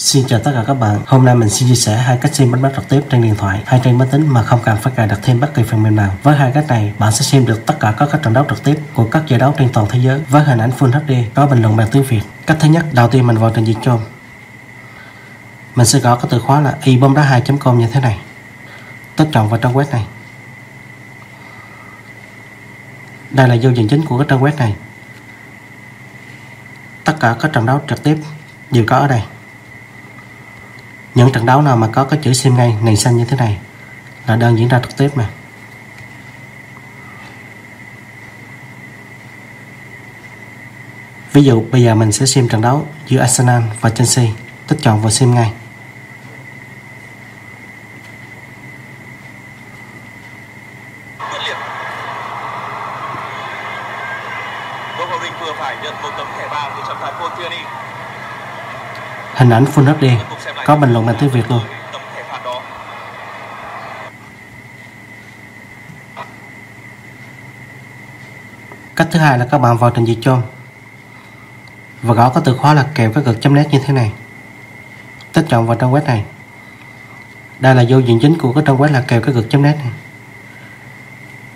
Xin chào tất cả các bạn. Hôm nay mình xin chia sẻ hai cách xem bánh bắt trực tiếp trên điện thoại hay trên máy tính mà không cần phải cài đặt thêm bất kỳ phần mềm nào. Với hai cách này, bạn sẽ xem được tất cả các trận đấu trực tiếp của các giải đấu trên toàn thế giới với hình ảnh Full HD có bình luận bằng tiếng Việt. Cách thứ nhất, đầu tiên mình vào trình duyệt Chrome. Mình sẽ gõ cái từ khóa là ibomda2.com như thế này. Tích chọn vào trang web này. Đây là giao diện chính của cái trang web này. Tất cả các trận đấu trực tiếp đều có ở đây những trận đấu nào mà có cái chữ xem ngay, nền xanh như thế này là đang diễn ra trực tiếp mà ví dụ, bây giờ mình sẽ xem trận đấu giữa Arsenal và Chelsea, tích chọn vào xem ngay. Hình ảnh Full HD có bình luận bằng tiếng Việt luôn. Cách thứ hai là các bạn vào trình duyệt Chrome và gõ có từ khóa là kèo các cực net như thế này. Tích chọn vào trang web này. Đây là giao diện chính của cái trang web là kèo cái cực net này.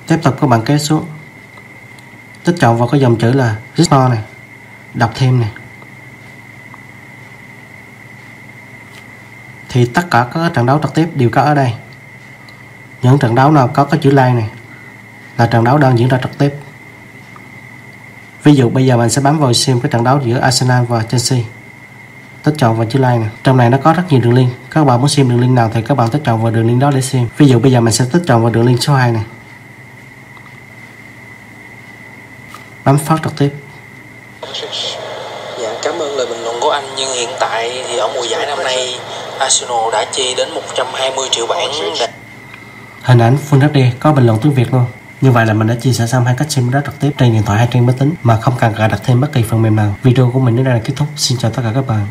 Tiếp tục các bạn kéo xuống tích chọn vào cái dòng chữ là restore này. Đọc thêm này. Thì tất cả các trận đấu trực tiếp đều có ở đây. Những trận đấu nào có cái chữ like này là trận đấu đang diễn ra trực tiếp. Ví dụ bây giờ mình sẽ bấm vào xem cái trận đấu giữa Arsenal và Chelsea. Tích chọn vào chữ like này. Trong này nó có rất nhiều đường link. Các bạn muốn xem đường link nào thì các bạn tích chọn vào đường link đó để xem. Ví dụ bây giờ mình sẽ tích chọn vào đường link số 2 này. Bấm phát trực tiếp. Dạ, cảm ơn lời bình luận của anh. Nhưng hiện tại thì ở mùa giải năm nay Arsenal đã chi đến 120 triệu bảng để... Hình ảnh Full HD có bình luận tiếng Việt luôn. Như vậy là mình đã chia sẻ xong hai cách xem đó trực tiếp trên điện thoại hay trên máy tính mà không cần cài đặt thêm bất kỳ phần mềm nào. Video của mình đến đây là kết thúc. Xin chào tất cả các bạn.